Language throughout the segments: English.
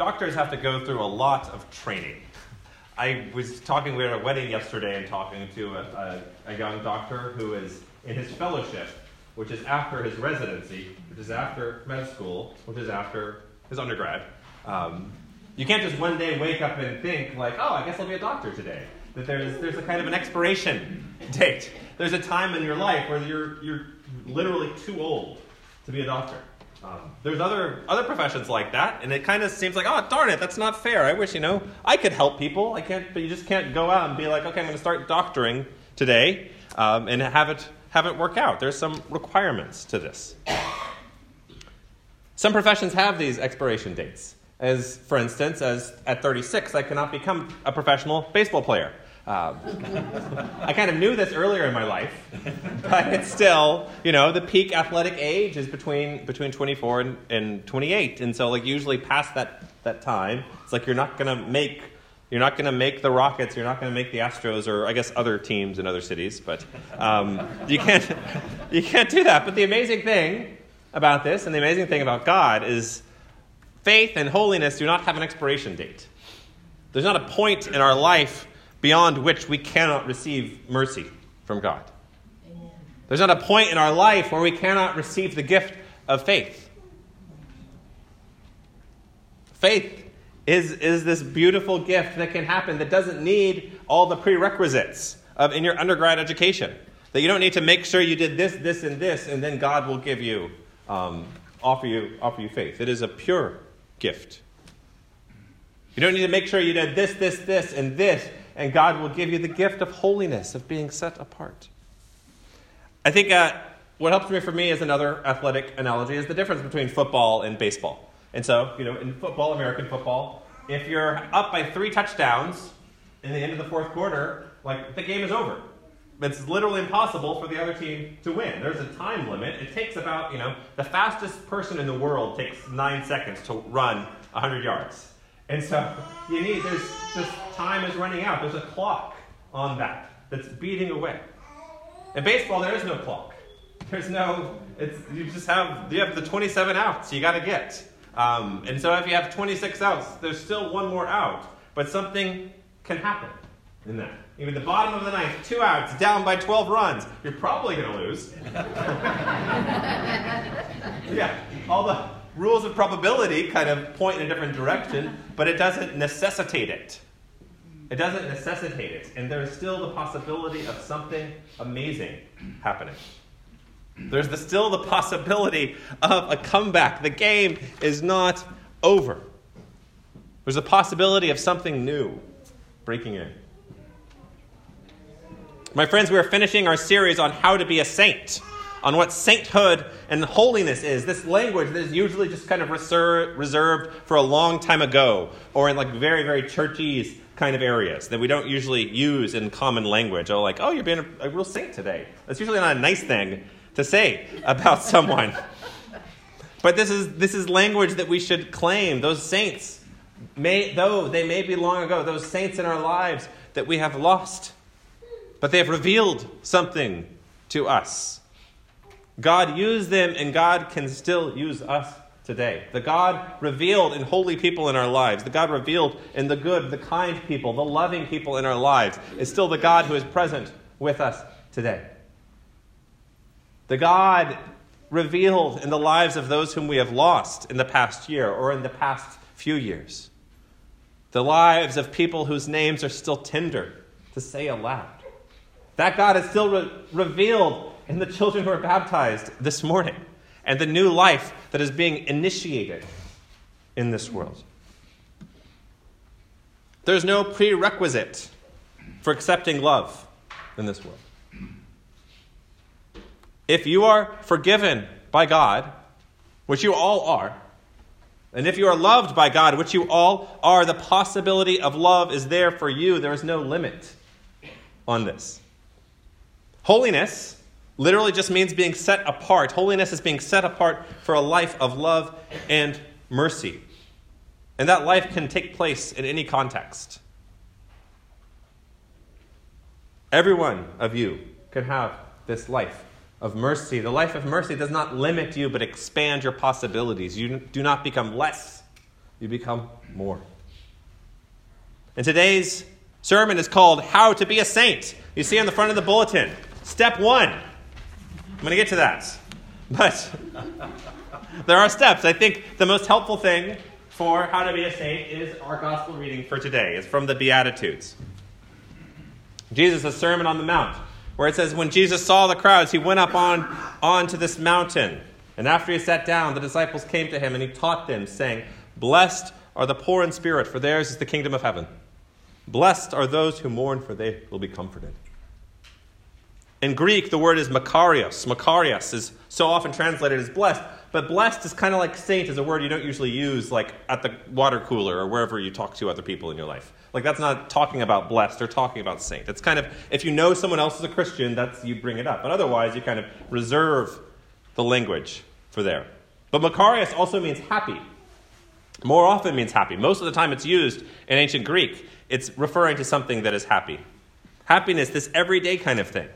doctors have to go through a lot of training. I was talking, we had a wedding yesterday and talking to a, a, a young doctor who is in his fellowship, which is after his residency, which is after med school, which is after his undergrad. Um, you can't just one day wake up and think, like, oh, I guess I'll be a doctor today. That there's, there's a kind of an expiration date. There's a time in your life where you're, you're literally too old to be a doctor. Um, there's other other professions like that, and it kind of seems like, oh, darn it, that's not fair. I wish you know I could help people. I can't, but you just can't go out and be like, okay, I'm going to start doctoring today, um, and have it have it work out. There's some requirements to this. Some professions have these expiration dates. As, for instance, as at 36, I cannot become a professional baseball player. Um, I kind of knew this earlier in my life, but it's still, you know, the peak athletic age is between between 24 and, and 28, and so like usually past that that time, it's like you're not gonna make you're not gonna make the Rockets, you're not gonna make the Astros, or I guess other teams in other cities, but um, you can't you can't do that. But the amazing thing about this, and the amazing thing about God, is faith and holiness do not have an expiration date. There's not a point in our life beyond which we cannot receive mercy from God. Amen. There's not a point in our life where we cannot receive the gift of faith. Faith is, is this beautiful gift that can happen that doesn't need all the prerequisites of in your undergrad education. That you don't need to make sure you did this, this, and this, and then God will give you, um, offer you, offer you faith. It is a pure gift. You don't need to make sure you did this, this, this, and this, and God will give you the gift of holiness, of being set apart. I think uh, what helps me for me is another athletic analogy is the difference between football and baseball. And so, you know, in football, American football, if you're up by three touchdowns in the end of the fourth quarter, like the game is over. It's literally impossible for the other team to win. There's a time limit. It takes about, you know, the fastest person in the world takes nine seconds to run 100 yards. And so you need, there's just time is running out. There's a clock on that that's beating away. In baseball, there is no clock. There's no, it's, you just have, you have the 27 outs you got to get. Um, and so if you have 26 outs, there's still one more out. But something can happen in that. Even the bottom of the ninth, two outs, down by 12 runs. You're probably going to lose. yeah, all the rules of probability kind of point in a different direction, but it doesn't necessitate it. It doesn't necessitate it. And there's still the possibility of something amazing happening. There's the, still the possibility of a comeback. The game is not over. There's a possibility of something new breaking in. My friends, we are finishing our series on how to be a saint on what sainthood and holiness is. This language that is usually just kind of reserved for a long time ago or in like very, very churchy kind of areas that we don't usually use in common language. Oh, like, oh, you're being a, a real saint today. That's usually not a nice thing to say about someone. but this is, this is language that we should claim. Those saints, may, though they may be long ago, those saints in our lives that we have lost, but they have revealed something to us. God used them, and God can still use us today. The God revealed in holy people in our lives, the God revealed in the good, the kind people, the loving people in our lives, is still the God who is present with us today. The God revealed in the lives of those whom we have lost in the past year or in the past few years. The lives of people whose names are still tender to say aloud. That God is still re- revealed and the children who are baptized this morning, and the new life that is being initiated in this world. There's no prerequisite for accepting love in this world. If you are forgiven by God, which you all are, and if you are loved by God, which you all are, the possibility of love is there for you. There is no limit on this. Holiness literally just means being set apart. Holiness is being set apart for a life of love and mercy. And that life can take place in any context. Every one of you can have this life of mercy. The life of mercy does not limit you, but expand your possibilities. You do not become less you become more. And today's sermon is called How to Be a Saint. You see on the front of the bulletin, step one. I'm going to get to that. But there are steps. I think the most helpful thing for how to be a saint is our gospel reading for today. It's from the Beatitudes. Jesus' the Sermon on the Mount, where it says, When Jesus saw the crowds, he went up on onto this mountain. And after he sat down, the disciples came to him and he taught them, saying, Blessed are the poor in spirit, for theirs is the kingdom of heaven. Blessed are those who mourn, for they will be comforted. In Greek, the word is makarios. Makarios is so often translated as blessed, but blessed is kind of like saint is a word you don't usually use like at the water cooler or wherever you talk to other people in your life. Like that's not talking about blessed or talking about saint. It's kind of if you know someone else is a Christian, that's you bring it up. But otherwise you kind of reserve the language for there. But makarios also means happy. More often means happy. Most of the time it's used in ancient Greek. It's referring to something that is happy. Happiness, this everyday kind of thing.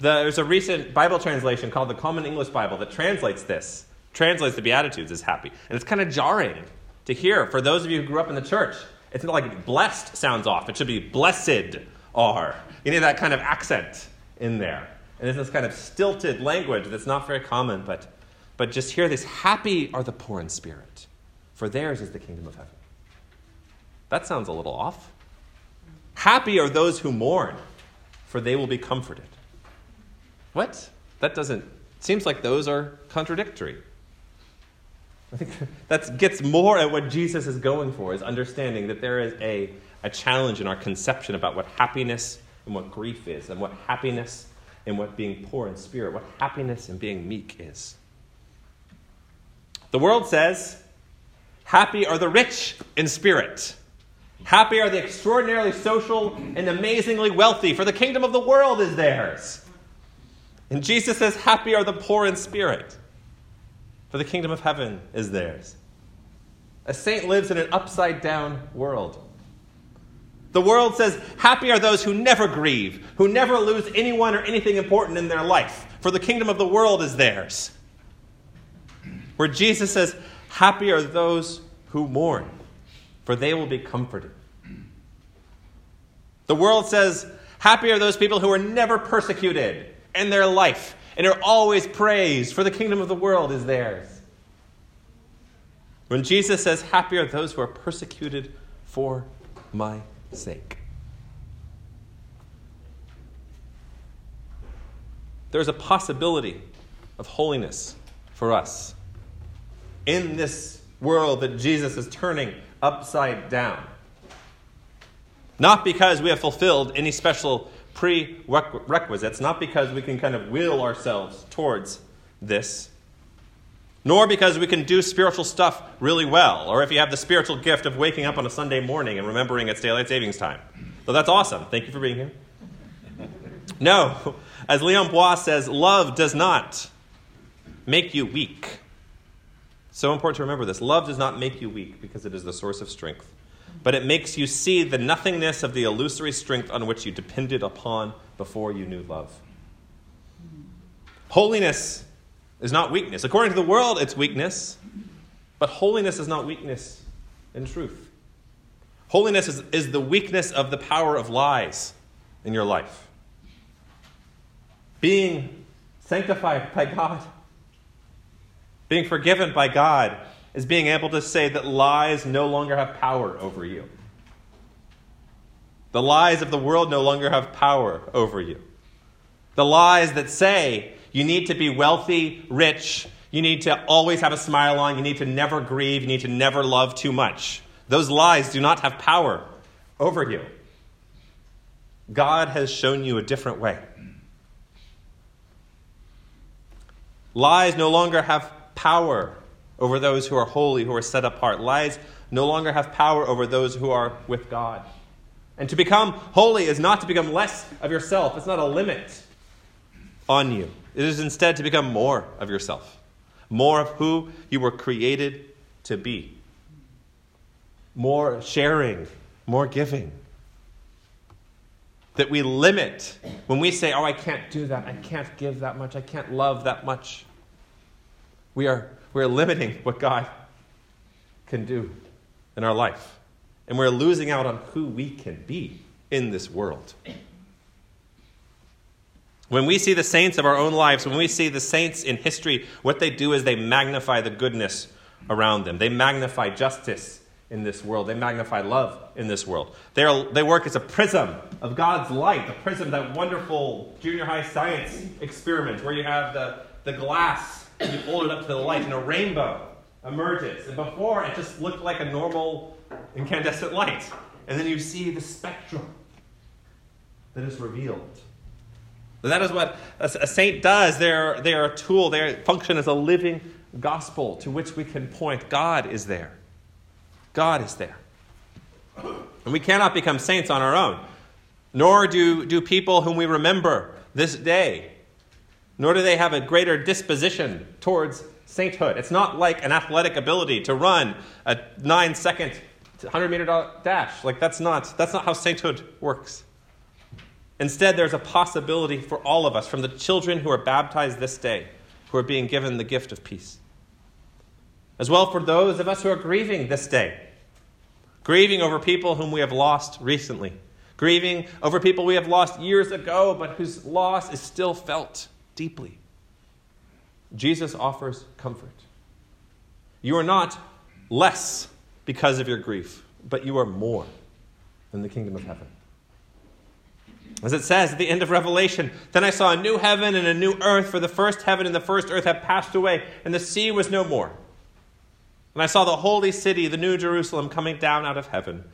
There's a recent Bible translation called the Common English Bible that translates this translates the Beatitudes as happy. And it's kind of jarring to hear for those of you who grew up in the church. It's not like blessed sounds off. It should be blessed are. You need that kind of accent in there. And it's this kind of stilted language that's not very common, but, but just hear this happy are the poor in spirit, for theirs is the kingdom of heaven. That sounds a little off. Happy are those who mourn, for they will be comforted. What? That doesn't, seems like those are contradictory. I think that gets more at what Jesus is going for, is understanding that there is a, a challenge in our conception about what happiness and what grief is, and what happiness and what being poor in spirit, what happiness and being meek is. The world says, Happy are the rich in spirit. Happy are the extraordinarily social and amazingly wealthy, for the kingdom of the world is theirs. And Jesus says, Happy are the poor in spirit for the kingdom of heaven is theirs. A saint lives in an upside down world. The world says, Happy are those who never grieve, who never lose anyone or anything important in their life, for the kingdom of the world is theirs. Where Jesus says, Happy are those who mourn, for they will be comforted. The world says, Happy are those people who are never persecuted in their life, and are always praised, for the kingdom of the world is theirs. When Jesus says, Happy are those who are persecuted for my sake. There's a possibility of holiness for us in this world that Jesus is turning upside down. Not because we have fulfilled any special prerequisites, not because we can kind of will ourselves towards this, nor because we can do spiritual stuff really well, or if you have the spiritual gift of waking up on a Sunday morning and remembering it's daylight savings time. So that's awesome. Thank you for being here. No, as Léon Bloy says, love does not make you weak. So important to remember this. Love does not make you weak because it is the source of strength but it makes you see the nothingness of the illusory strength on which you depended upon before you knew love. Holiness is not weakness. According to the world, it's weakness, but holiness is not weakness in truth. Holiness is, is the weakness of the power of lies in your life. Being sanctified by God, being forgiven by God, is being able to say that lies no longer have power over you. The lies of the world no longer have power over you. The lies that say you need to be wealthy, rich, you need to always have a smile on, you need to never grieve, you need to never love too much. Those lies do not have power over you. God has shown you a different way. Lies no longer have power over those who are holy, who are set apart. Lies no longer have power over those who are with God. And to become holy is not to become less of yourself, it's not a limit on you. It is instead to become more of yourself, more of who you were created to be, more sharing, more giving. That we limit when we say, Oh, I can't do that, I can't give that much, I can't love that much. We are we're limiting what God can do in our life. And we're losing out on who we can be in this world. When we see the saints of our own lives, when we see the saints in history, what they do is they magnify the goodness around them. They magnify justice in this world. They magnify love in this world. they are, they work as a prism of God's light, the prism, that wonderful junior high science experiment where you have the, the glass you hold it up to the light and a rainbow emerges. And before, it just looked like a normal incandescent light. And then you see the spectrum that is revealed. That is what a saint does. They're, they're a tool, they function as a living gospel to which we can point. God is there. God is there. And we cannot become saints on our own, nor do, do people whom we remember this day, nor do they have a greater disposition towards sainthood. It's not like an athletic ability to run a nine second, 100 meter dash. Like, that's not, that's not how sainthood works. Instead, there's a possibility for all of us, from the children who are baptized this day, who are being given the gift of peace, as well for those of us who are grieving this day, grieving over people whom we have lost recently, grieving over people we have lost years ago, but whose loss is still felt deeply. Jesus offers comfort. You are not less because of your grief, but you are more than the kingdom of heaven. As it says at the end of Revelation, then I saw a new heaven and a new earth, for the first heaven and the first earth have passed away, and the sea was no more. And I saw the holy city, the new Jerusalem, coming down out of heaven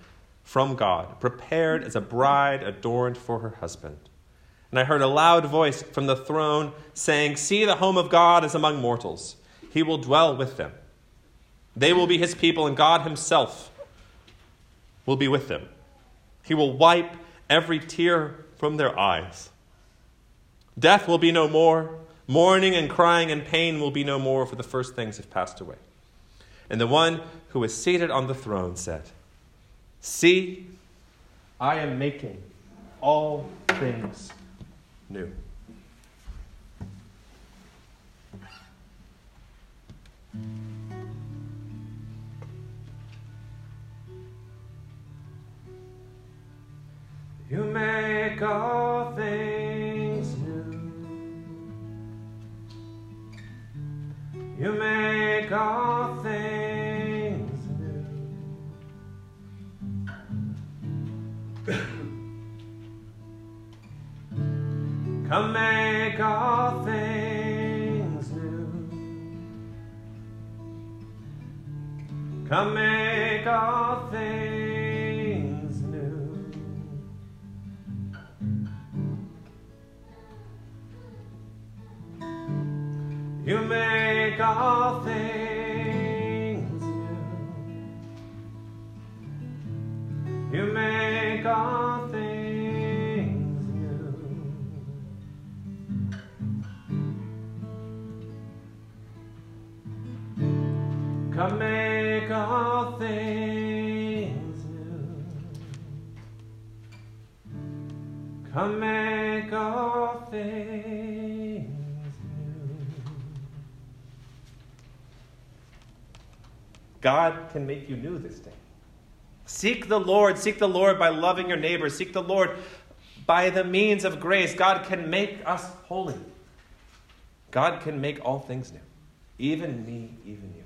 from God, prepared as a bride adorned for her husband. And I heard a loud voice from the throne saying, See, the home of God is among mortals. He will dwell with them. They will be his people, and God himself will be with them. He will wipe every tear from their eyes. Death will be no more. Mourning and crying and pain will be no more, for the first things have passed away. And the one who was seated on the throne said, See, I am making all things new. You make all Come make all things new. Come make all things new. You make all things new. You make Come make all things new. Come make all things new. God can make you new this day. Seek the Lord. Seek the Lord by loving your neighbor. Seek the Lord by the means of grace. God can make us holy. God can make all things new, even me, even you.